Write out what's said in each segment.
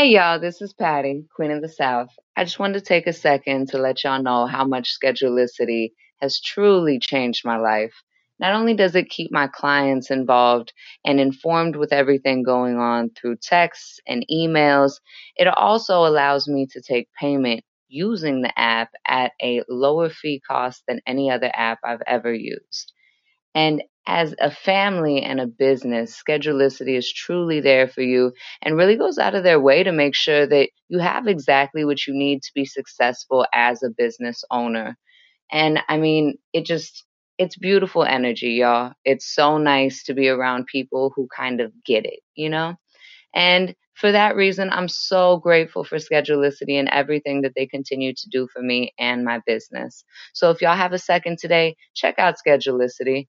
Hey y'all, this is Patty, Queen of the South. I just wanted to take a second to let y'all know how much Schedulicity has truly changed my life. Not only does it keep my clients involved and informed with everything going on through texts and emails, it also allows me to take payment using the app at a lower fee cost than any other app I've ever used. And as a family and a business, Schedulicity is truly there for you and really goes out of their way to make sure that you have exactly what you need to be successful as a business owner. And I mean, it just, it's beautiful energy, y'all. It's so nice to be around people who kind of get it, you know? And for that reason, I'm so grateful for Schedulicity and everything that they continue to do for me and my business. So if y'all have a second today, check out Schedulicity.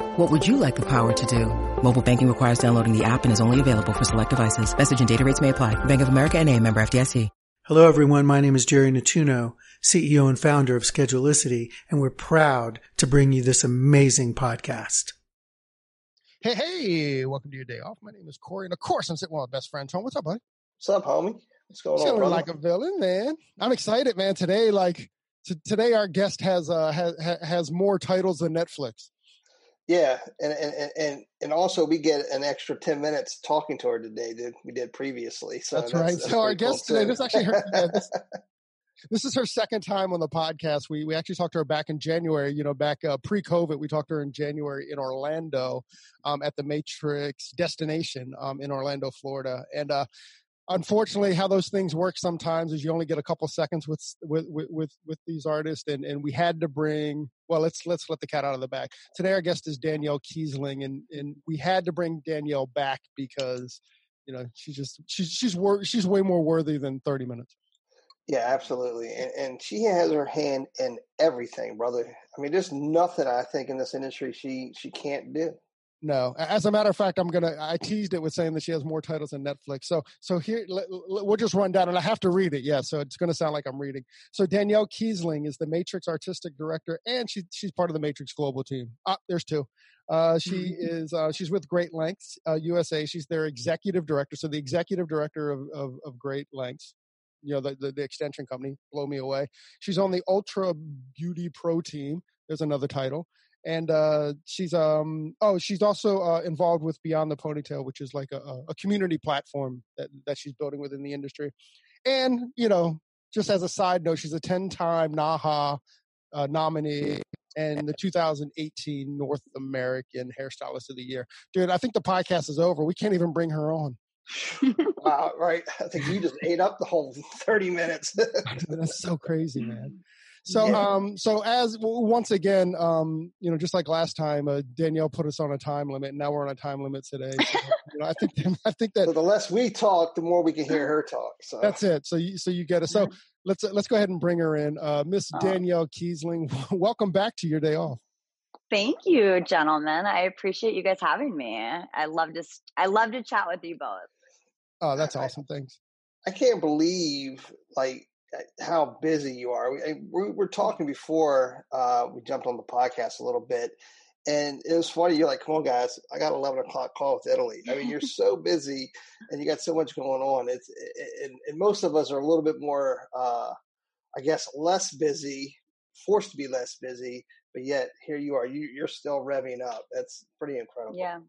What would you like the power to do? Mobile banking requires downloading the app and is only available for select devices. Message and data rates may apply. Bank of America and a member FDIC. Hello, everyone. My name is Jerry Natuno, CEO and founder of Schedulicity, and we're proud to bring you this amazing podcast. Hey, hey, welcome to your day off. My name is Corey, and of course, I'm sitting with my best friend, Tom. What's up, buddy? What's up, homie? What's going Feeling on, brother? like a villain, man. I'm excited, man. Today, like, t- today, our guest has uh has has more titles than Netflix. Yeah, and, and and and also we get an extra ten minutes talking to her today than we did previously. So That's right. So our cool, guest today- this actually her- this- This is her second time on the podcast. We we actually talked to her back in January. You know, back uh, pre-COVID, we talked to her in January in Orlando, um, at the Matrix Destination um, in Orlando, Florida. And uh, unfortunately, how those things work sometimes is you only get a couple seconds with with with with, these artists, and and we had to bring. Well, let's let's let the cat out of the bag. Today, our guest is Danielle Keasling, and and we had to bring Danielle back because you know she's just she's she's wor- she's way more worthy than thirty minutes. Yeah, absolutely. And, and she has her hand in everything, brother. I mean, there's nothing I think in this industry she she can't do. No, as a matter of fact, I'm gonna. I teased it with saying that she has more titles than Netflix. So, so here let, let- we'll just run down, and I have to read it. Yeah, so it's gonna sound like I'm reading. So Danielle Keasling is the Matrix artistic director, and she she's part of the Matrix global team. Ah, there's two. Uh, she is uh, she's with Great Lengths uh, USA. She's their executive director. So the executive director of of, of Great Lengths. You know the, the the extension company. Blow me away. She's on the Ulta Beauty Pro team. There's another title and uh, she's um oh she's also uh, involved with Beyond the Ponytail, which is like a, a community platform that that she's building within the industry. And you know, just as a side note, she's a ten-time NAHA uh, nominee and the 2018 North American Hairstylist of the Year. Dude, I think the podcast is over. We can't even bring her on. Wow, right? I think you just ate up the whole thirty minutes. That's so crazy, man. So, Yeah. um, so as once again, um, you know, just like last time, uh, Danielle put us on a time limit, now we're on a time limit today. So, you know, I think I think so that the less we talk, the more we can hear her talk. So that's it. So, you, so you get it. So let's let's go ahead and bring her in, uh, Miss Oh. Danielle Keasling. Welcome back to your day off. Thank you, gentlemen. I appreciate you guys having me. I love to I love to chat with you both. Oh, that's awesome. Thanks. I can't believe like how busy you are. We, we were talking before uh, we jumped on the podcast a little bit, and it was funny. You're like, "Come on, guys! I got an eleven o'clock call with Italy." I mean, you're so busy, and you got so much going on. It's and, and most of us are a little bit more, uh, I guess, less busy, forced to be less busy. But yet, here you are. You, you're still revving up. That's pretty incredible. Yeah.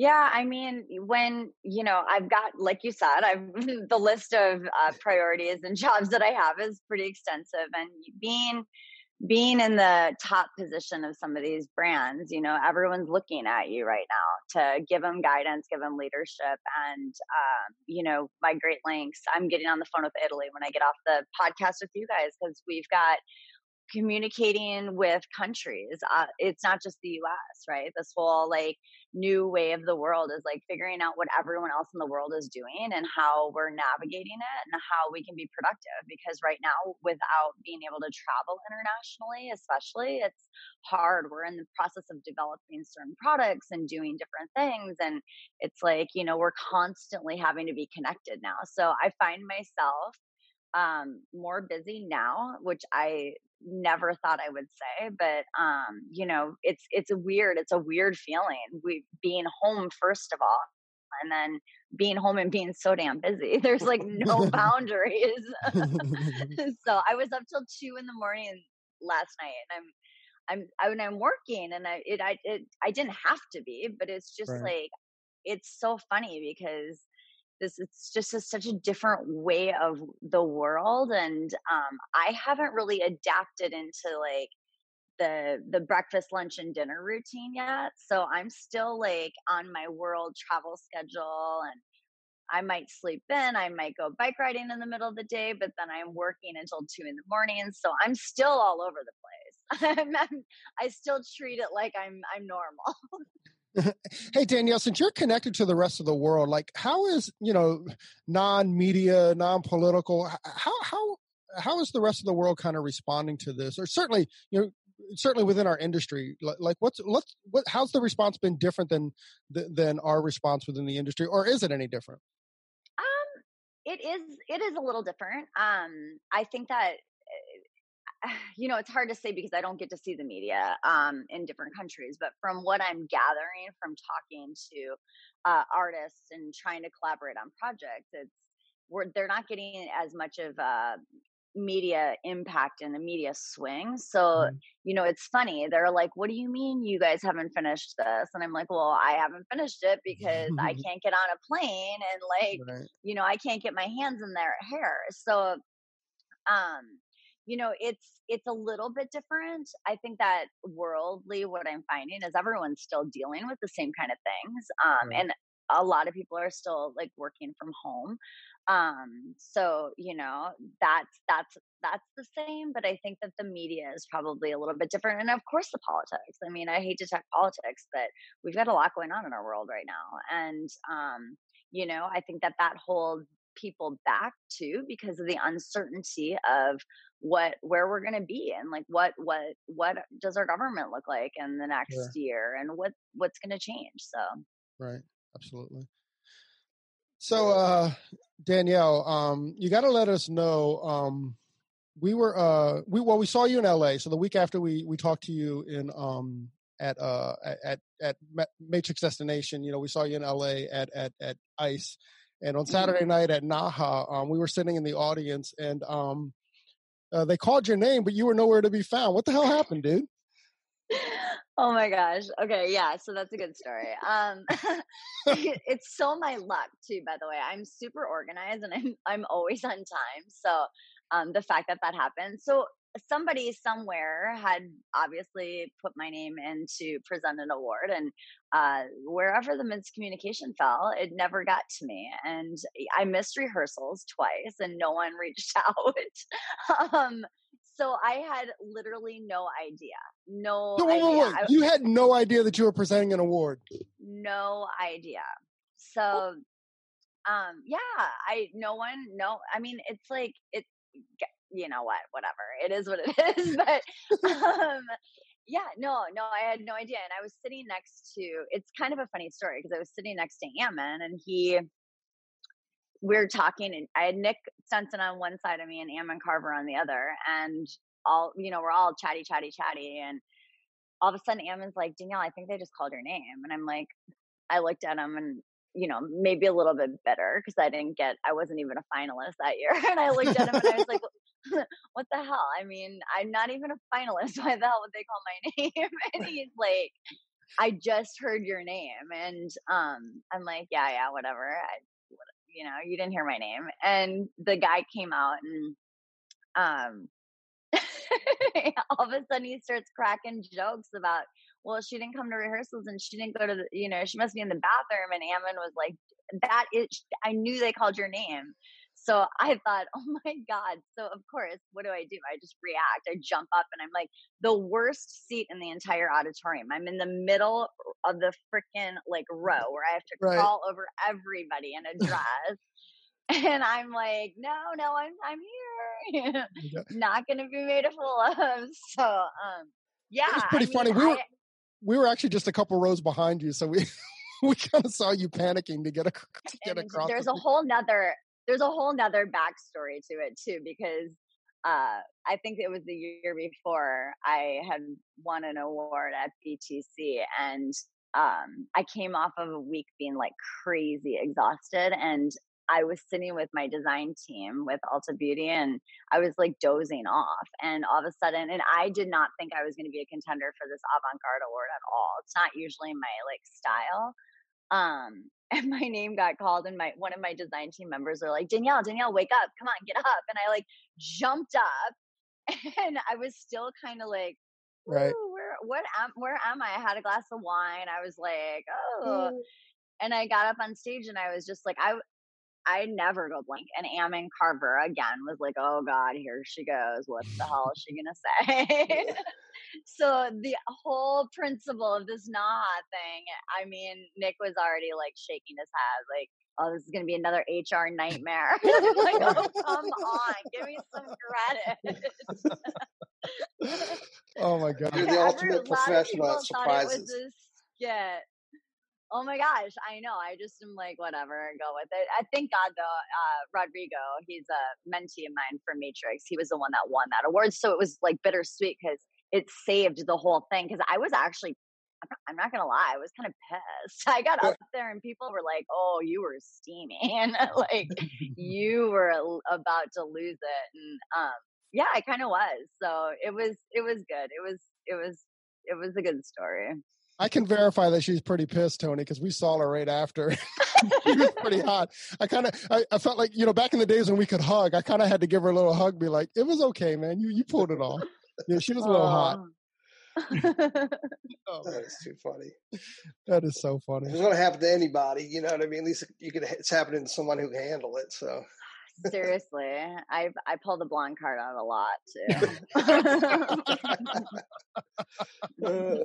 Yeah, I mean, when you know, I've got, like you said, I've the list of uh, priorities and jobs that I have is pretty extensive, and being being in the top position of some of these brands, you know, everyone's looking at you right now to give them guidance, give them leadership, and um, you know, my Great Lengths. I'm getting on the phone with Italy when I get off the podcast with you guys because we've got communicating with countries. Uh, it's not just the US, right? This whole like new way of the world is like figuring out what everyone else in the world is doing and how we're navigating it and how we can be productive. Because right now, without being able to travel internationally, especially, it's hard. We're in the process of developing certain products and doing different things. And it's like, you know, we're constantly having to be connected now. So I find myself um more busy now which i never thought I would say, but um, you know, it's it's a weird, it's a weird feeling. We being home first of all, and then being home and being so damn busy. There's like no boundaries. so I was up till two in the morning last night, and I'm I'm I, when I'm working, and I it I it I didn't have to be, but it's just right. like it's so funny because this it's just a, such a different way of the world and um, i haven't really adapted into like the the breakfast lunch and dinner routine yet so i'm still like on my world travel schedule and i might sleep in i might go bike riding in the middle of the day but then i'm working until two in the morning so i'm still all over the place. I still treat it like i'm i'm normal hey danielle since you're connected to the rest of the world like how is you know non-media non-political how how how is the rest of the world kind of responding to this? Or certainly you know certainly within our industry like what's let's what how's the response been different than than our response within the industry or is it any different? Um it is it is a little different. Um i think that you know, it's hard to say because I don't get to see the media um, in different countries. But from what I'm gathering from talking to uh, artists and trying to collaborate on projects, it's we're, they're not getting as much of a media impact and the media swing. So, mm-hmm. you know, it's funny. They're like, what do you mean you guys haven't finished this? And I'm like, well, I haven't finished it because I can't get on a plane and like, right. you know, I can't get my hands in their hair. So, um, you know it's it's a little bit different. I think that worldly what i'm finding is everyone's still dealing with the same kind of things um right. and a lot of people are still like working from home. Um so you know that's that's that's the same but i think that the media is probably a little bit different and of course the politics. I mean i hate to talk politics but we've got a lot going on in our world right now and um you know i think that that holds people back too because of the uncertainty of what where we're going to be and like what what what does our government look like in the next yeah. year and what what's going to change so. Right absolutely. So uh danielle um you got to let us know um we were uh we well we saw you in la so the week after we we talked to you in um at uh at at matrix destination you know we saw you in la at at at ice and on mm-hmm. saturday night at naha um we were sitting in the audience and um uh, they called your name, but you were nowhere to be found. What the hell happened, dude? oh my gosh. Okay, yeah. So that's a good story. Um, it's so my luck too. By the way, I'm super organized and I'm I'm always on time. So um, the fact that that happened. So somebody somewhere had obviously put my name in to present an award and uh, wherever the miscommunication fell it never got to me and i missed rehearsals twice and no one reached out um, so i had literally no idea no idea. Wait, wait. you had no idea that you were presenting an award no idea so um yeah i no one no i mean it's like it you know what, whatever. It is what it is. but um, yeah, no, no, I had no idea. And I was sitting next to, it's kind of a funny story because I was sitting next to Ammon and he, we are talking and I had Nick Stenson on one side of me and Ammon Carver on the other. And all, you know, we're all chatty, chatty, chatty. And all of a sudden Ammon's like, Danielle, I think they just called your name. And I'm like, I looked at him and you know, maybe a little bit bitter because I didn't get, I wasn't even a finalist that year. And I looked at him and I was like, what the hell? I mean, I'm not even a finalist. Why the hell would they call my name? and he's like, I just heard your name. And um, I'm like, yeah, yeah, whatever. I, you know, you didn't hear my name. And the guy came out and um, all of a sudden he starts cracking jokes about, well, she didn't come to rehearsals and she didn't go to the, you know, she must be in the bathroom. And Ammon was like, that is, I knew they called your name. So I thought, oh my God. So of course, what do I do? I just react. I jump up and I'm like the worst seat in the entire auditorium. I'm in the middle of the freaking like row where I have to right. crawl over everybody in a dress. and I'm like, no, no, I'm I'm here. Not gonna be made a fool of. So um yeah. It's pretty I funny. Mean, we were I, we were actually just a couple rows behind you, so we we kind of saw you panicking to get, a, to get across. There's the a whole nother there's a whole nother backstory to it too, because uh, I think it was the year before I had won an award at BTC, and um, I came off of a week being like crazy exhausted, and I was sitting with my design team with Ulta Beauty and I was like dozing off. And all of a sudden, and I did not think I was going to be a contender for this avant garde award at all. It's not usually my like style. Um, and my name got called and my one of my design team members were like danielle danielle wake up come on get up and i like jumped up and i was still kind of like right. Where what am where am i? I had a glass of wine i was like oh mm. and i got up on stage and i was just like i I never go blank. And Ammon Carver again was like, "Oh God, here she goes. What the hell is she gonna say?" so the whole principle of this Naha thing, I mean, Nick was already like shaking his head, like, "Oh, this is gonna be another HR nightmare." like, "Oh, come on, give me some credit." oh my God! You're the ultimate professional at surprises. Yeah, Oh my gosh, I know. I just am like, whatever, go with it. I thank God though, uh, Rodrigo, he's a mentee of mine for Matrix. He was the one that won that award. So it was like bittersweet because it saved the whole thing. Cause I was actually, I'm not gonna lie, I was kind of pissed. I got up there and people were like, "Oh, you were steaming, like you were about to lose it." And um, yeah, I kind of was. So it was, it was good. It was, it was, it was a good story. I can verify that she's pretty pissed, Tony, because we saw her right after. she was pretty hot. I kind of, I, I, felt like, you know, back in the days when we could hug, I kind of had to give her a little hug, be like, it was okay, man. You you pulled it off. Yeah, she was a little hot. oh, that is too funny. That is so funny. If it's going to happen to anybody, you know what I mean? At least you could, it's happening to someone who can handle it. So seriously, I I pull the blonde card out a lot too. Uh,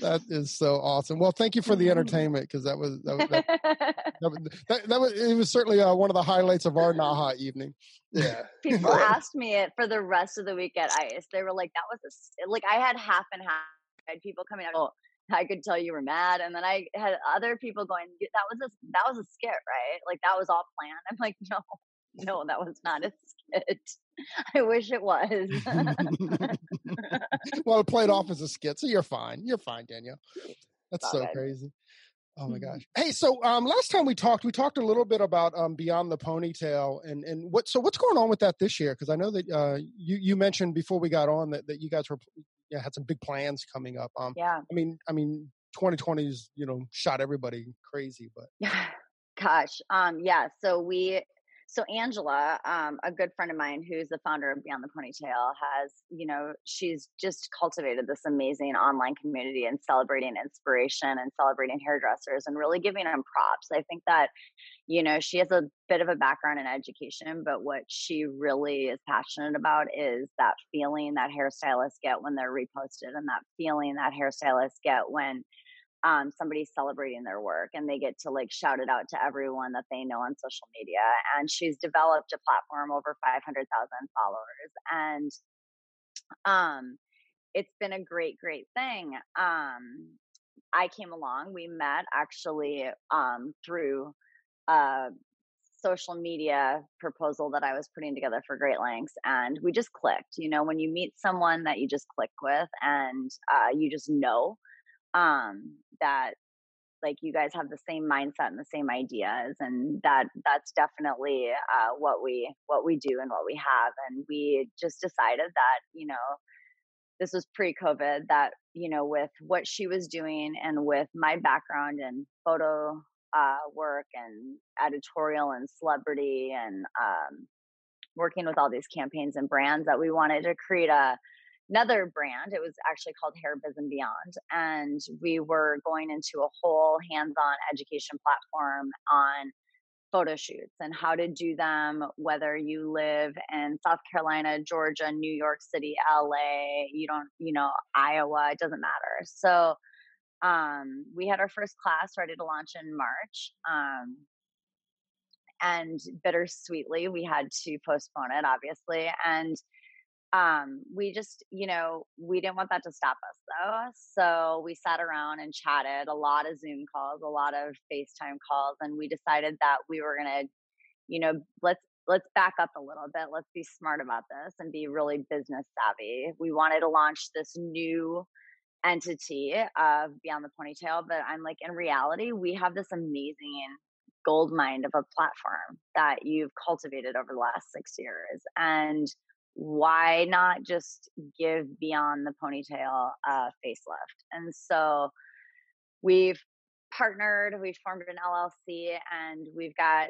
that is so awesome. Well, thank you for the entertainment because that was that, that, that, that, that, was it was certainly uh, one of the highlights of our Naha evening. Yeah, people asked me it for the rest of the week at ICE. They were like, "That was a like I had half and half." I had people coming out. Oh, I could tell you were mad, and then I had other people going, "That was a that was a skit, right? Like that was all planned." I'm like, "No, no, that was not a skit. I wish it was. well, it played off as a skit, so you're fine. You're fine, Danielle. That's so it. crazy. Oh my gosh. Hey, so um, last time we talked, we talked a little bit about um, Beyond the Ponytail and and what. So what's going on with that this year? Because I know that uh, you you mentioned before we got on that, that you guys were yeah had some big plans coming up. Um, yeah. I mean, I mean, 2020's you know shot everybody crazy, but gosh, um, yeah. So we so Angela, um, a good friend of mine who's the founder of Beyond the Ponytail, has you know she's just cultivated this amazing online community and celebrating inspiration and celebrating hairdressers and really giving them props. I think that you know she has a bit of a background in education, but what she really is passionate about is that feeling that hairstylists get when they're reposted and that feeling that hairstylists get when um, somebody's celebrating their work and they get to like shout it out to everyone that they know on social media. And she's developed a platform over 500,000 followers. And um, it's been a great, great thing. Um, I came along, we met actually um, through a social media proposal that I was putting together for Great Lengths, and we just clicked. You know, when you meet someone that you just click with and uh, you just know um, that like you guys have the same mindset and the same ideas and that that's definitely uh, what we what we do and what we have and we just decided that you know this was pre-covid that you know with what she was doing and with my background in photo uh, work and editorial and celebrity and um, working with all these campaigns and brands that we wanted to create a another brand. It was actually called Hair Biz and Beyond. And we were going into a whole hands on education platform on photo shoots and how to do them whether you live in South Carolina, Georgia, New York City, LA, you don't, you know, Iowa, it doesn't matter. So um, we had our first class ready to launch in March. Um, and bittersweetly, we had to postpone it, obviously. And um, we just, you know, we didn't want that to stop us though. So we sat around and chatted a lot of Zoom calls, a lot of FaceTime calls, and we decided that we were going to, you know, let's let's back up a little bit. Let's be smart about this and be really business savvy. We wanted to launch this new entity of Beyond the Ponytail, but I'm like, in reality, we have this amazing gold mine of a platform that you've cultivated over the last six years. And why not just give Beyond the Ponytail a facelift? And so we've partnered, we've formed an LLC, and we've got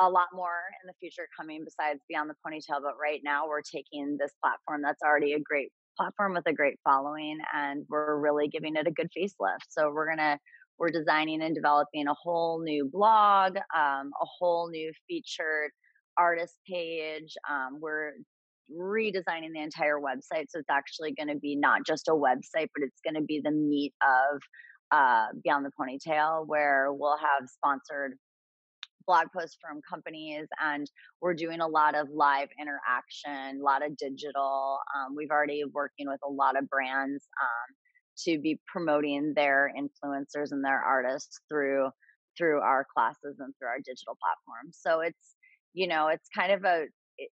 a lot more in the future coming besides Beyond the Ponytail. But right now, we're taking this platform that's already a great platform with a great following, and we're really giving it a good facelift. So we're gonna we're designing and developing a whole new blog, um, a whole new featured artist page. Um, we're redesigning the entire website. So it's actually going to be not just a website, but it's going to be the meat of uh, Beyond the Ponytail, where we'll have sponsored blog posts from companies and we're doing a lot of live interaction a lot of digital um, we've already working with a lot of brands um, to be promoting their influencers and their artists through through our classes and through our digital platforms so it's you know it's kind of a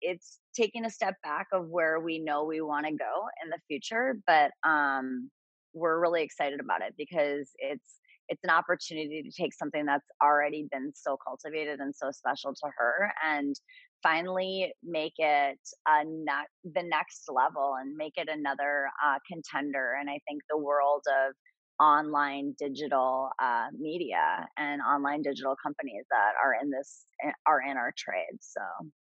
it's taking a step back of where we know we want to go in the future but um we're really excited about it because it's it's an opportunity to take something that's already been so cultivated and so special to her and finally make it a ne- the next level and make it another uh, contender and i think the world of online digital uh, media and online digital companies that are in this eh, are in our trade so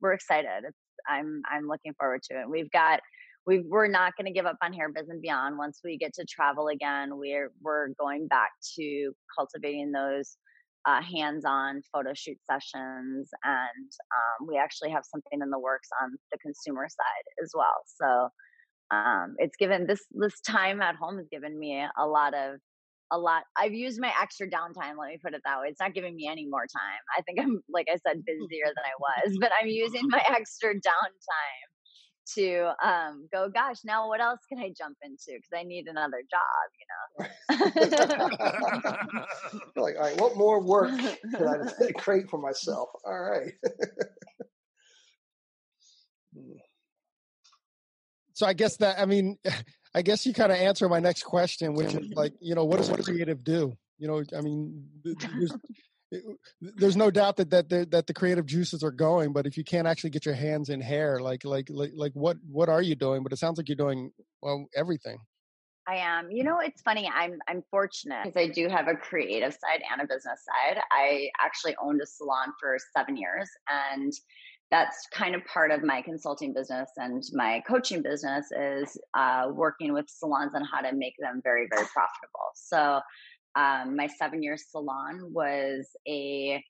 we're excited. It's, I'm I'm looking forward to it. We've got we we're not going to give up on Hair Biz and Beyond. Once we get to travel again, we're we're going back to cultivating those uh, hands-on photo shoot sessions, and um, we actually have something in the works on the consumer side as well. So um, it's given this this time at home has given me a lot of a lot. I've used my extra downtime. Let me put it that way. It's not giving me any more time. I think I'm, like I said, busier than I was, but I'm using my extra downtime to um, go, gosh, now what else can I jump into? Because I need another job, you know? like, all right, what more work can I create for myself? All right. Hmm. so I guess that, I mean, I guess you kind of answer my next question, which is like, you know, what does a creative do? You know, I mean, there's, there's no doubt that that the, that the creative juices are going, but if you can't actually get your hands in hair, like like like like what what are you doing? But it sounds like you're doing well everything. I am. You know, it's funny. I'm I'm fortunate because I do have a creative side and a business side. I actually owned a salon for seven years, and that's kind of part of my consulting business and my coaching business is uh, working with salons on how to make them very very profitable. So um, my seven year salon was a,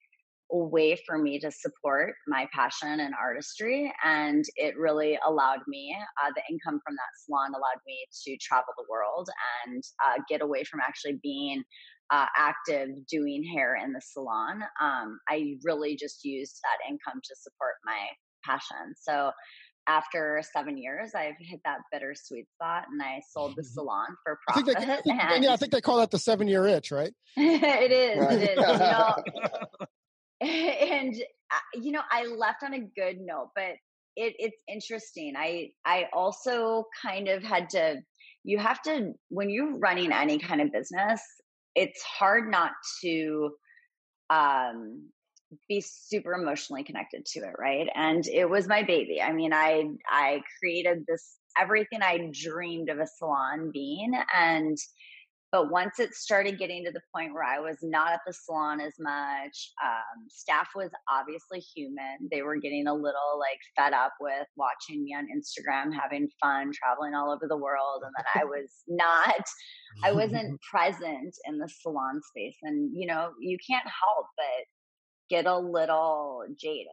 way for me to support my passion and artistry and it really allowed me uh, the income from that salon allowed me to travel the world and uh, get away from actually being uh, active doing hair in the salon, um, I really just used that income to support my passion. So after seven years, I've hit that bittersweet spot and I sold the salon for profit. I think they, and, yeah, I think they call that the seven year itch, right? it is. Right. It is. You know, and uh, you know, I left on a good note, but it, it's interesting. I I also kind of had to. You have to when you're running any kind of business it's hard not to um, be super emotionally connected to it right? And it was my baby. I mean i i created this everything i dreamed of a salon being and but once it started getting to the point where I was not at the salon as much, um, staff was obviously human. They were getting a little like fed up with watching me on Instagram, having fun, traveling all over the world. And that I was not, I wasn't present in the salon space. And, you know, you can't help but get a little jaded.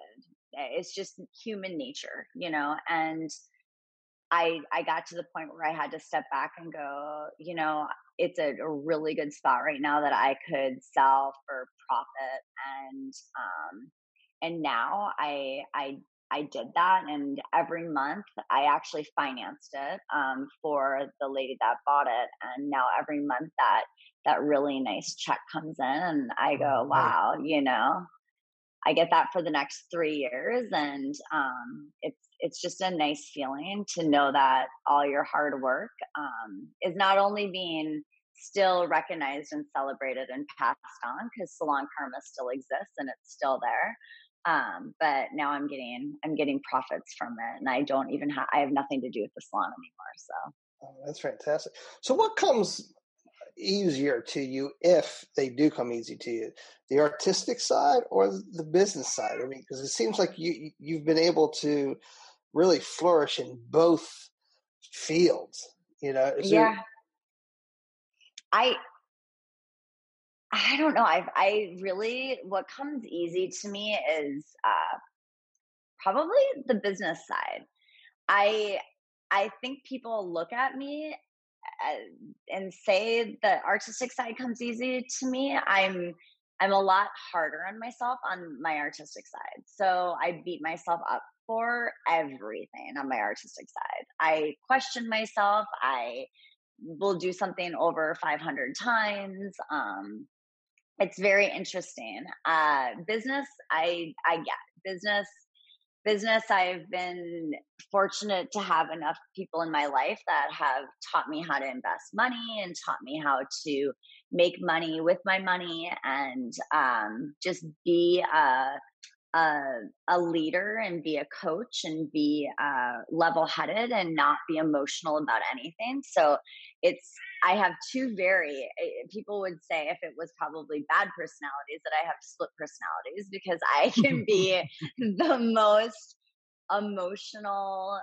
It's just human nature, you know, and I I got to the point where I had to step back and go, you know, it's a, a really good spot right now that I could sell for profit and um and now I I I did that and every month I actually financed it um for the lady that bought it and now every month that that really nice check comes in and I go, wow, you know, I get that for the next three years, and um, it's it's just a nice feeling to know that all your hard work um, is not only being still recognized and celebrated and passed on because salon karma still exists and it's still there um, but now i'm getting i'm getting profits from it and i don't even have i have nothing to do with the salon anymore so. Oh, that's fantastic. So what comes easier to you if they do come easy to you the artistic side or the business side? I mean because it seems like you you've been able to really flourish in both fields you know yeah there... i i don't know i i really what comes easy to me is uh probably the business side i i think people look at me and say the artistic side comes easy to me, I'm I'm a lot harder on myself on my artistic side. So I beat myself up for everything on my artistic side. I question myself. I will do something over 500 times. Um, it's very interesting. Uh, business, I I get business business, I've been fortunate to have enough people in my life that have taught me how to invest money and taught me how to make money with my money and um, just be a, a, a, leader and be a coach and be uh, level headed and not be emotional about anything. So it's I have two very eh, people would say if it was probably bad personalities that I have split personalities because I can be the most emotional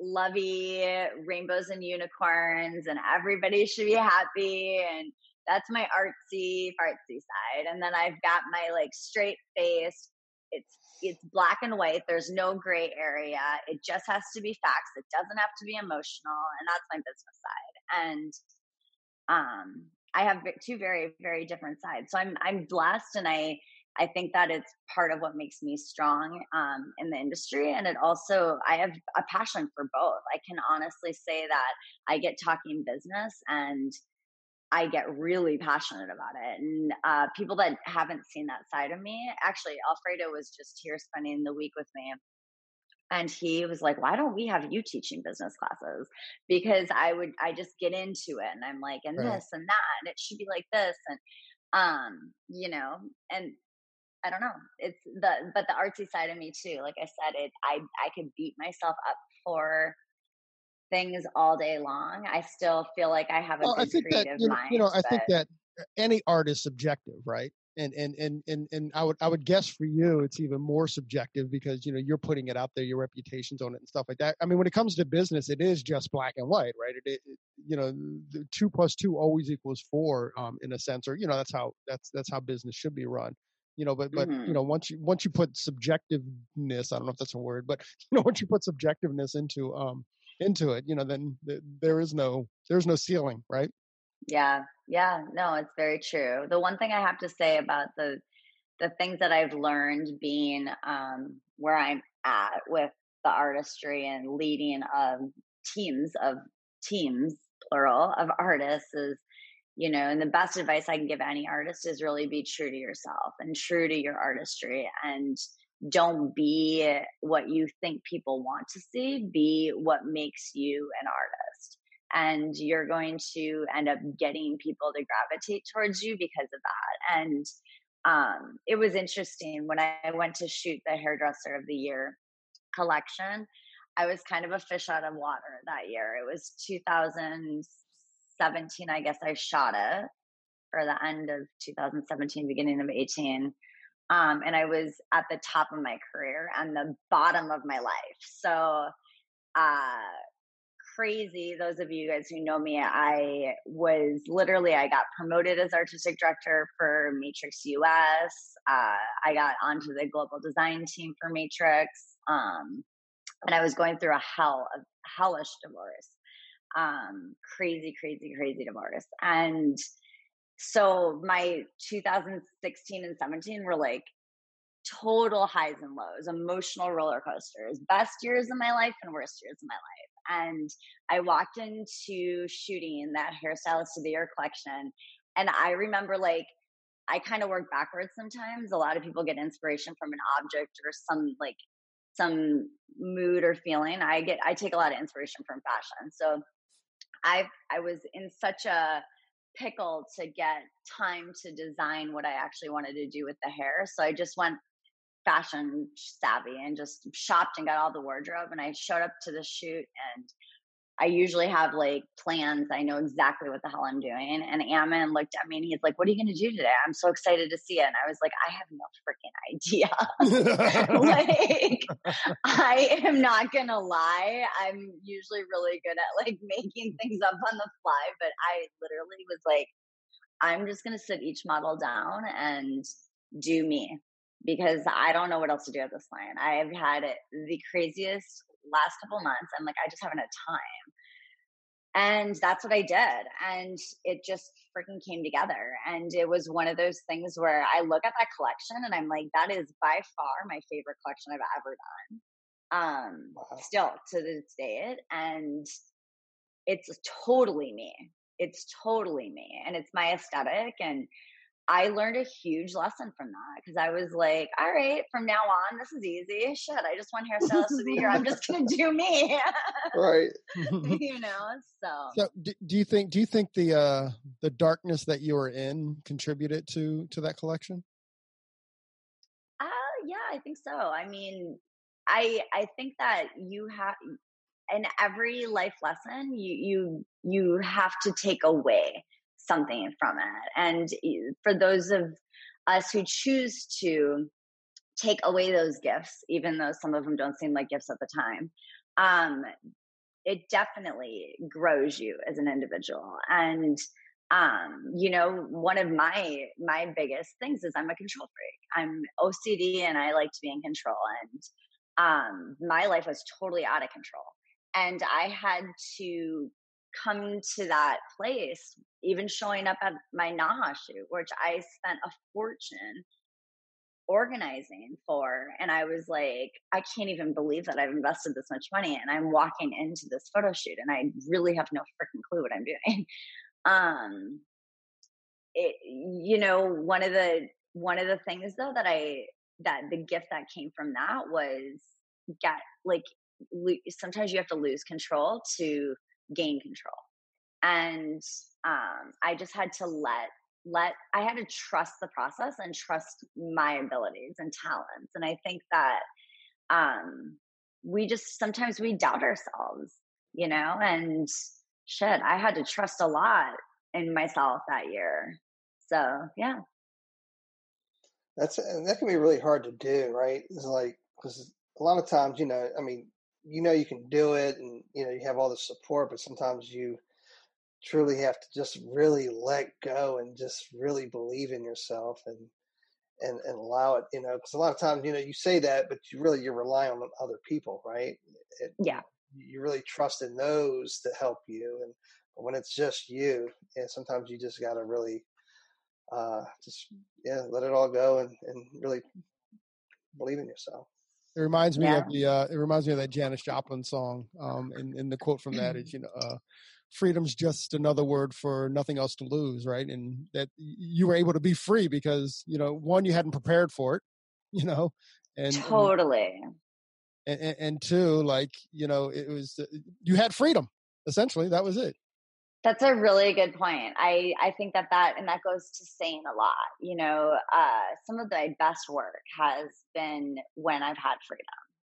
lovey rainbows and unicorns and everybody should be happy and that's my artsy fartsy side and then i've got my like straight face it's it's black and white there's no gray area it just has to be facts it doesn't have to be emotional and that's my business side and um, I have two very very different sides. So I'm I'm blessed, and I I think that it's part of what makes me strong um, in the industry, and it also I have a passion for both. I can honestly say that I get talking business and. I get really passionate about it. And uh, people that haven't seen that side of me, actually, Alfredo was just here spending the week with me and he was like why don't we have you teaching business classes because i would i just get into it and i'm like and right. this and that and it should be like this and um you know and i don't know it's the but the artsy side of me too like i said it i i could beat myself up for things all day long i still feel like i have a well, good I think creative that, you know, mind you know i think that any art is subjective right and and and and and I would I would guess for you it's even more subjective because you know you're putting it out there, your reputation's on it and stuff like that. I mean, when it comes to business, it is just black and white, right? It, it you know, two plus two always equals four, um, in a sense, or you know, that's how that's that's how business should be run. You know, but but mm-hmm. you know, once you once you put subjectiveness, I don't know if that's a word, but you know, once you put subjectiveness into um into it, you know, then th- there is no there's no ceiling, right? Yeah, yeah, no, it's very true. The one thing I have to say about the the things that I've learned being um, where I'm at with the artistry and leading of teams of teams, plural, of artists is, you know, and the best advice I can give any artist is really be true to yourself and true to your artistry and don't be what you think people want to see, be what makes you an artist. And you're going to end up getting people to gravitate towards you because of that. And um, it was interesting when i went to shoot the hairdresser of the year collection i was kind of a fish out of water that year. It was 2017 i guess i shot it or the end of 2017 beginning of 18 um, and i was at the top of my career and the bottom of my life so uh, crazy. Those of you guys who know me, I was literally, I got promoted as artistic director for Matrix US. Uh, I got onto the global design team for Matrix. Um, and I was going through a hell of hellish divorce. Um, crazy, crazy, crazy divorce. And so my 2016 and 17 were like total highs and lows, emotional roller coasters, best years of my life and worst years of my life. And I walked into shooting that hairstylist of the year collection. And I remember like, I kind of work backwards sometimes. A lot of people get inspiration from an object or some like some mood or feeling. I get I take a lot of inspiration from fashion. So I I was in such a pickle to get time to design what I actually wanted to do with the hair. So I just went fashion savvy and just shopped and got all the wardrobe and I showed up to the shoot and I usually have like plans. I know exactly what the hell I'm doing. And Ammon looked at me and he's like, What are you going to do today? I'm so excited to see it. And I was like, I have no freaking idea. like, I am not going to lie. I'm usually really good at like making things up on the fly. But I literally was like, I'm just going to sit each model down and do me because I don't know what else to do at this point. I've had the craziest last couple months. I'm like, I just haven't had time. And that's what I did. And it just freaking came together. And it was one of those things where I look at that collection and I'm like, that is by far my favorite collection I've ever done. Um, wow. still to this day. And it's totally me. It's totally me. And it's my aesthetic. And I learned a huge lesson from that because I was like, all right, from now on, this is easy. Shit, I just want hairstylist of the year. I'm just gonna do me. right. you know, so. So do, do, you think do you think the uh the darkness that you were in contributed to to that collection? Uh yeah, I think so. I mean, I I think that you have in every life lesson you you you have to take away something from it. And for those of us who choose to take away those gifts, even though some of them don't seem like gifts at the time, um, it definitely grows you as an individual. And um, you know, one of my my biggest things is I'm a control freak. I'm OCD and I like to be in control. And um, my life was totally out of control. And I had to come to that place, even showing up at my Naha shoot, which I spent a fortune organizing for. And I was like, I can't even believe that I've invested this much money and I'm walking into this photo shoot and I really have no freaking clue what I'm doing. um, it, you know, one of the, one of the things though that I, that the gift that came from that was get like, sometimes you have to lose control to gain control. And um, I just had to let let I had to trust the process and trust my abilities and talents. And I think that um, we just sometimes we doubt ourselves, you know, and shit, I had to trust a lot in myself that year. So yeah. That's that can be really hard to do, right? It's like because a lot of times, you know, I mean, you know you can do it and you know you have all the support but sometimes you truly have to just really let go and just really believe in yourself and and and allow it you know because a lot of times you know you say that but you really you're relying on other people right? It, yeah. you really trust in those to help you and when it's just you yeah sometimes you just got to really uh just yeah let it all go and and really believe in yourself it reminds me yeah. of the. Uh, it reminds me of that Janis Joplin song. Um, and, and the quote from that is, you know, uh, "Freedom's just another word for nothing else to lose." Right, and that you were able to be free because you know, one, you hadn't prepared for it, you know, and totally, and, and, and two, like you know, it was uh, you had freedom. Essentially, that was it. That's a really good point. I, I think that that, and that goes to saying a lot, you know, uh, some of my best work has been when I've had freedom.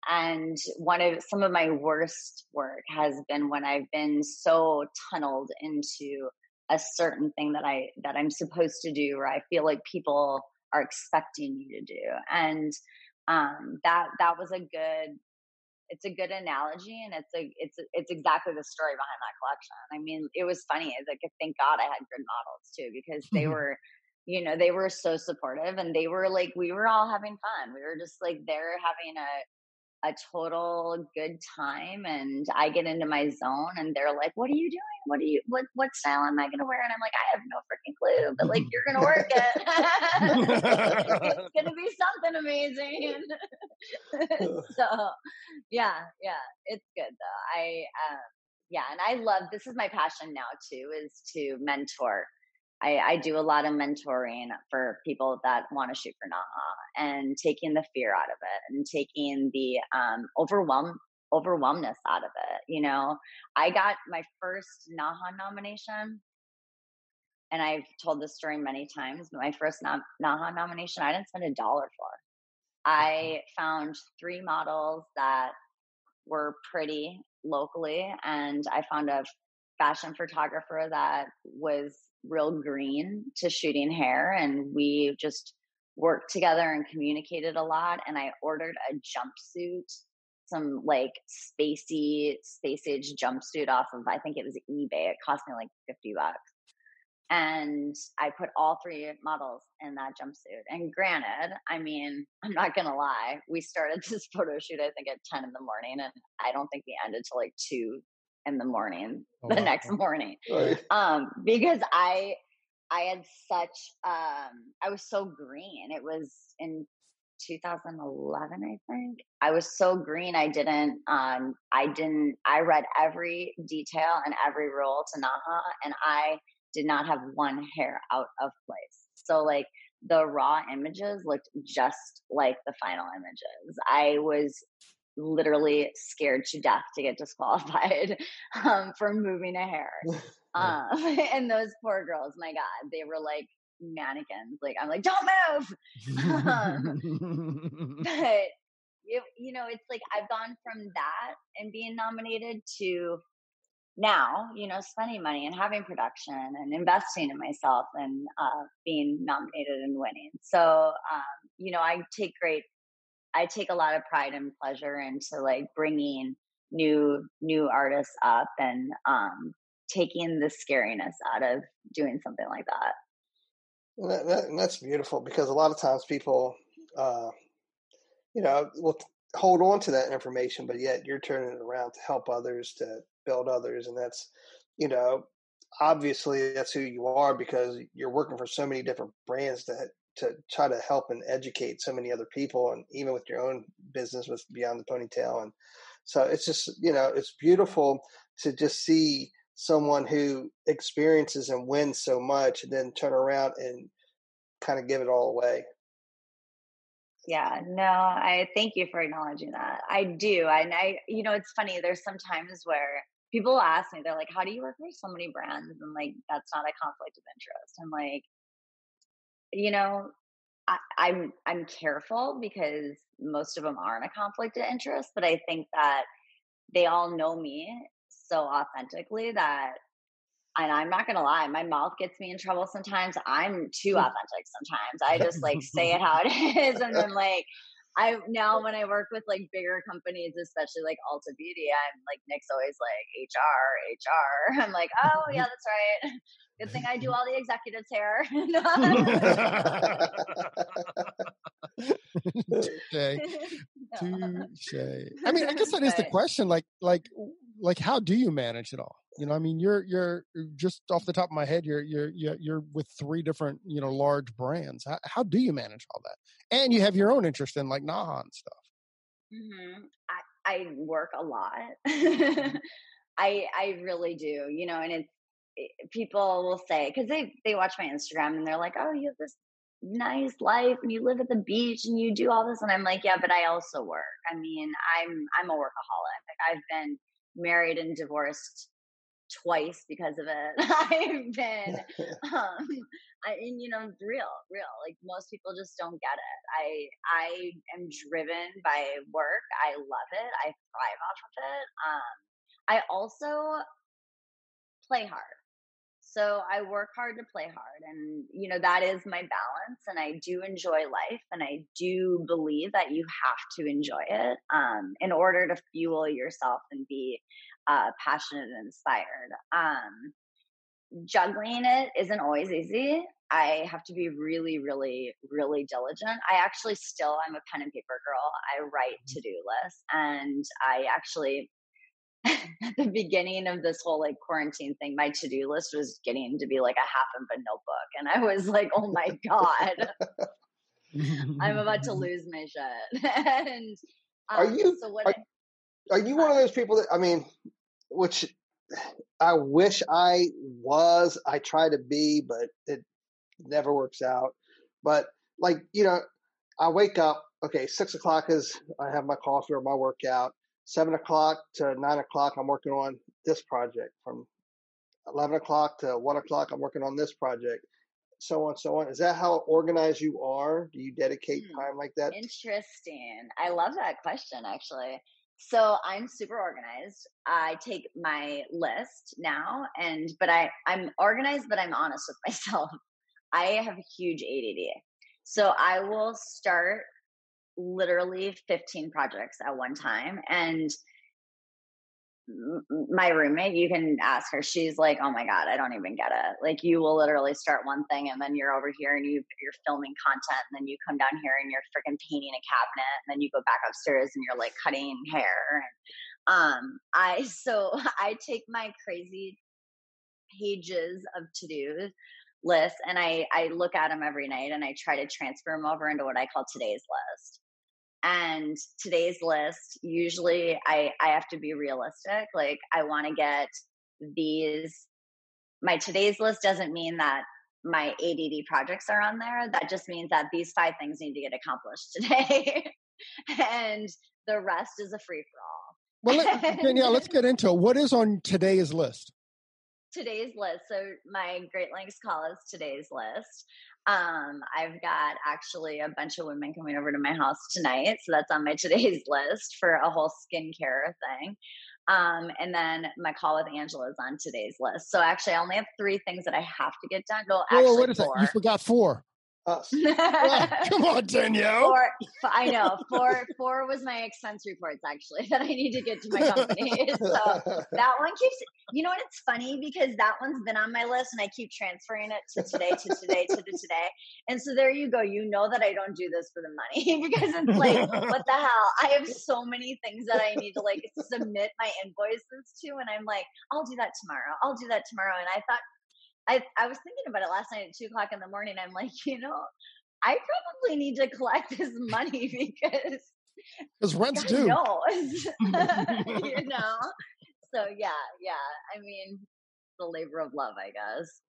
And one of some of my worst work has been when I've been so tunneled into a certain thing that I, that I'm supposed to do, or I feel like people are expecting you to do. And, um, that, that was a good it's a good analogy and it's a it's it's exactly the story behind that collection i mean it was funny it's like thank god i had good models too because they mm-hmm. were you know they were so supportive and they were like we were all having fun we were just like they're having a a total good time and I get into my zone and they're like, What are you doing? What are you what what style am I gonna wear? And I'm like, I have no freaking clue, but like you're gonna work it. it's gonna be something amazing. so yeah, yeah, it's good though. I um yeah, and I love this is my passion now too, is to mentor I, I, do a lot of mentoring for people that want to shoot for NAHA and taking the fear out of it and taking the um, overwhelm overwhelmness out of it. You know, I got my first NAHA nomination, and I've told this story many times. But my first NAHA nomination, I didn't spend a dollar for. I found three models that were pretty locally, and I found a fashion photographer that was real green to shooting hair and we just worked together and communicated a lot and i ordered a jumpsuit some like spacey space age jumpsuit off of i think it was ebay it cost me like 50 bucks. And i put all three models in that jumpsuit and granted i mean i'm not gonna lie we started this photo shoot i think at 10 in the morning and i don't think we ended till like 2 in the morning oh, the wow. next morning. Right. um because i i had such um i was so green. It was in 2011 i think. I was so green i didn't um i didn't i read every detail and every rule to naha and i did not have one hair out of place. So like the raw images looked just like the final images. I was literally scared to death to get disqualified um, for moving a hair. Um, and those poor girls, my God, they were like mannequins. Like, I'm like, don't move. um, but, you, you know, it's like I've gone from that and being nominated to now, you know, spending money and having production and investing in myself and uh, being nominated and winning. So, um, you know, I take great I take a lot of pride and pleasure into like bringing new new artists up and um, taking the scariness out of doing something like that. that, that that's beautiful because a lot of times people, uh, you know, will hold on to that information, but yet you're turning it around to help others, to build others, and that's, you know, obviously that's who you are because you're working for so many different brands that to try to help and educate so many other people and even with your own business with beyond the ponytail. And so it's just you know it's beautiful to just see someone who experiences and wins so much and then turn around and kind of give it all away. Yeah no i thank you for acknowledging that. I do and i you know it's funny there's some times where people ask me they're like how do you work for so many brands? And like that's not a conflict of interest. I'm like you know, I, I'm I'm careful because most of them aren't a conflict of interest, but I think that they all know me so authentically that and I'm not gonna lie, my mouth gets me in trouble sometimes. I'm too mm. authentic sometimes. I just like say it how it is, and then like I now when I work with like bigger companies, especially like Ulta Beauty, I'm like Nick's always like HR, HR. I'm like, oh yeah, that's right. Good thing I do all the executives hair. Touche. I mean, I guess that is the question. Like, like, like, how do you manage it all? You know, I mean, you're you're just off the top of my head, you're you're you're with three different you know large brands. How, how do you manage all that? And you have your own interest in like Naha and stuff. Mm-hmm. I I work a lot. Mm-hmm. I I really do. You know, and it's people will say because they they watch my Instagram and they're like, "Oh, you have this nice life and you live at the beach and you do all this," and I'm like, "Yeah, but I also work. I mean, I'm I'm a workaholic. I've been married and divorced twice because of it. I've been, um, I, and you know, real, real. Like most people just don't get it. I, I am driven by work. I love it. I thrive off of it. Um, I also play hard. So I work hard to play hard. And, you know, that is my balance. And I do enjoy life. And I do believe that you have to enjoy it um, in order to fuel yourself and be uh, passionate and inspired. Um, juggling it isn't always easy. I have to be really, really, really diligent. I actually still, I'm a pen and paper girl. I write mm-hmm. to do lists and I actually at the beginning of this whole like quarantine thing, my to do list was getting to be like a half of a notebook. And I was like, oh my God, I'm about to lose my shit. and um, are you, so what are, I, are you one of those people that, I mean, which I wish I was, I try to be, but it never works out. But like, you know, I wake up, okay, six o'clock is, I have my coffee or my workout seven o'clock to nine o'clock, I'm working on this project. From 11 o'clock to one o'clock, I'm working on this project. So on, so on. Is that how organized you are? Do you dedicate hmm. time like that? Interesting. I love that question, actually. So I'm super organized. I take my list now, and but I I'm organized, but I'm honest with myself. I have a huge ADD. So I will start literally 15 projects at one time and my roommate you can ask her she's like oh my god i don't even get it. Like you will literally start one thing and then you're over here and you you're filming content and then you come down here and you're freaking painting a cabinet and then you go back upstairs and you're like cutting hair um i so i take my crazy pages of to-dos lists and i i look at them every night and i try to transfer them over into what i call today's list and today's list usually i i have to be realistic like i want to get these my today's list doesn't mean that my ADD projects are on there. That just means that these five things need to get accomplished today. and the rest is a free for all. Well, let, Danielle, let's get into it. What is on today's list? Today's list. So, my Great Lengths is today's list. Um, I've got actually a bunch of women coming over to my house tonight. So that's on my today's list for a whole skincare thing. Um, and then my call with Angela is on today's list. So actually, I only have three things that I have to get done. No, actually, Whoa, what is four. that? You forgot four us. come on, Danielle. Four, I know. Four four was my expense reports actually that I need to get to my company. so that one keeps you know what it's funny because that one's been on my list and I keep transferring it to today, to today, to the today. And so there you go. You know that I don't do this for the money because it's like, what the hell? I have so many things that I need to like submit my invoices to and I'm like, I'll do that tomorrow. I'll do that tomorrow. And I thought I, I was thinking about it last night at two o'clock in the morning. I'm like, you know, I probably need to collect this money because because rent's due. You know. So yeah, yeah. I mean, the labor of love, I guess.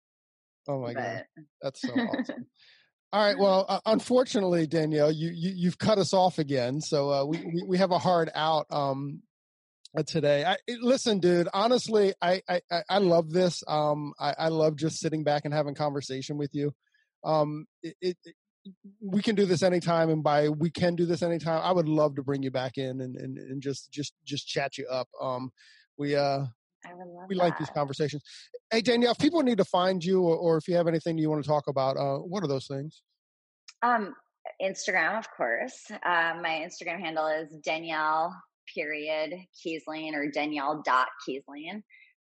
Oh my but. god, that's so awesome. All right. Well, uh, unfortunately, Danielle, you, you have cut us off again, so uh, we, we, we have a hard out. Um, today. I listen, dude. Honestly, I I I love this. Um, I, I love just sitting back and having conversation with you. Um, it, it, we can do this anytime, and by we can do this anytime, I would love to bring you back in and and, and just just just chat you up. Um, we uh. we that. like these conversations. Hey Danielle, if people need to find you, or, or if you have anything you want to talk about, uh, what are those things? Um, Instagram, of course. Uh, my Instagram handle is Danielle period Keasling or Danielle dot Keasling.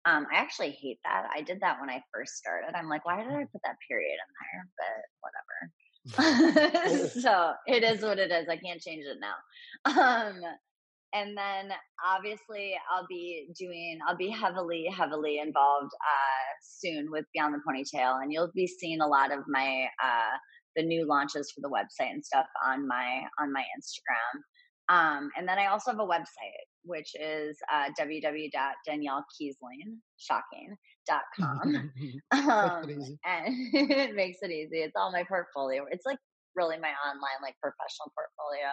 Um, I actually hate that. I did that when I first started. I'm like, why did I put that period in there? But whatever. so it is what it is. I can't change it now. Um, and then obviously I'll be doing, I'll be heavily, heavily involved uh, soon with Beyond the Ponytail, and you'll be seeing a lot of my uh, the new launches for the website and stuff on my on my Instagram. Um, and then I also have a website, which is uh, um, and it makes it easy. It's all my portfolio. It's like really my online, like professional portfolio.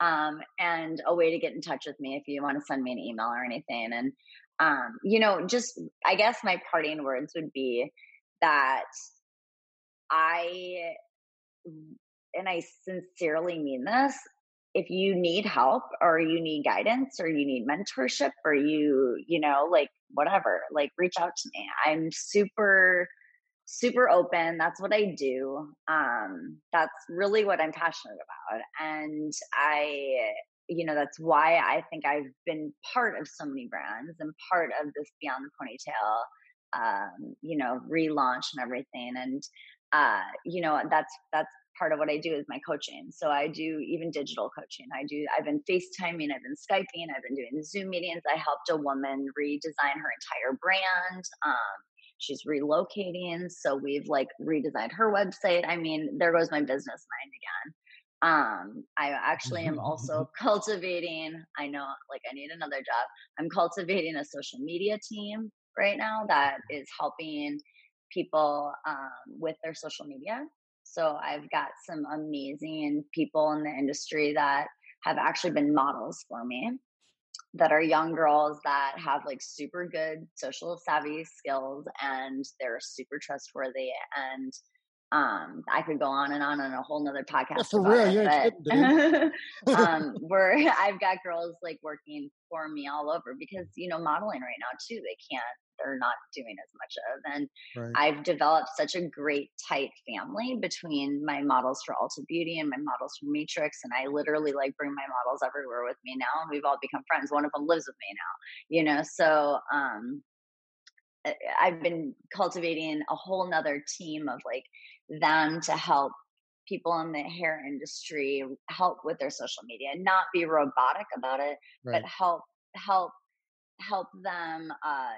Um, and a way to get in touch with me if you want to send me an email or anything. And, um, you know, just, I guess my parting words would be that I, and I sincerely mean this, if you need help or you need guidance or you need mentorship or you you know like whatever like reach out to me. I'm super super open. That's what i do. Um that's really what i'm passionate about. And i you know that's why i think i've been part of so many brands and part of this beyond the ponytail um you know relaunch and everything. And uh you know that's that's part of what I do is my coaching. So I do even digital coaching. I do, I've been FaceTiming, I've been Skyping, I've been doing Zoom meetings. I helped a woman redesign her entire brand. Um, she's relocating. So we've like redesigned her website. I mean, there goes my business mind again. Um, I actually am also cultivating, I know like I need another job. I'm cultivating a social media team right now that is helping people um, with their social media. So I've got some amazing people in the industry that have actually been models for me that are young girls that have like super good social savvy skills and they're super trustworthy and um i could go on and on on a whole nother podcast yeah, for real it, yeah um where i've got girls like working for me all over because you know modeling right now too they can't they're not doing as much of. And right. I've developed such a great tight family between my models for Ulta Beauty and my models for Matrix. And I literally like bring my models everywhere with me now. And we've all become friends. One of them lives with me now, you know? So, um, I've been cultivating a whole nother team of like them to help people in the hair industry help with their social media, not be robotic about it, right. but help help help them uh,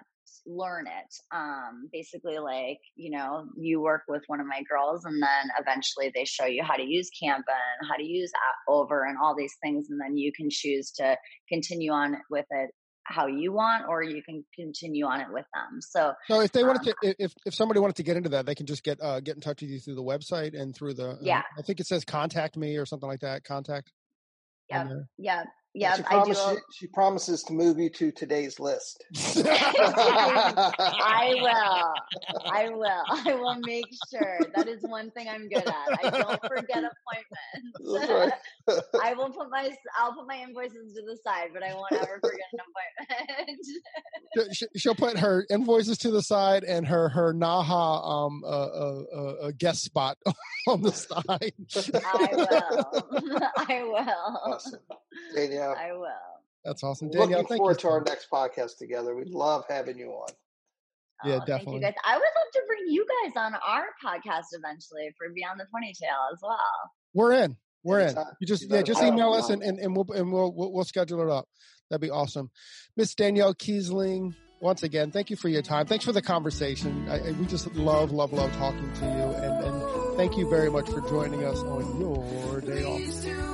learn it. Um, basically, like, you know, you work with one of my girls, and then eventually they show you how to use Canva and how to use Over and all these things. And then you can choose to continue on with it how you want or you can continue on it with them. So so if they wanted um, to if if somebody wanted to get into that they can just get uh get in touch with you through the website and through the uh, yeah. I think it says contact me or something like that contact yeah yeah yeah, she, promise, she, she, promises to move you to today's list. I will. I will. I will make sure. That is one thing I'm good at. I don't forget appointments. Right. I will put my I'll put my invoices to the side, but I won't ever forget an appointment. She'll put her invoices to the side and her her Naha um uh, uh, uh, guest spot on the side. I will. I will. Awesome. Danielle, yeah. I will. That's awesome. Danielle, Looking forward to our next podcast together. We'd love having you on. Oh, yeah, oh, definitely. guys. I would love to bring you guys on our podcast eventually for Beyond the Ponytail as well. We're in. We're in. You just yeah, just email us and, and, and we'll and we'll, we'll we'll schedule it up. That'd be awesome. Miss Danielle Keasling, once again, thank you for your time. Thanks for the conversation. I, I, we just love, love, love talking to you, and, and thank you very much for joining us on your day off.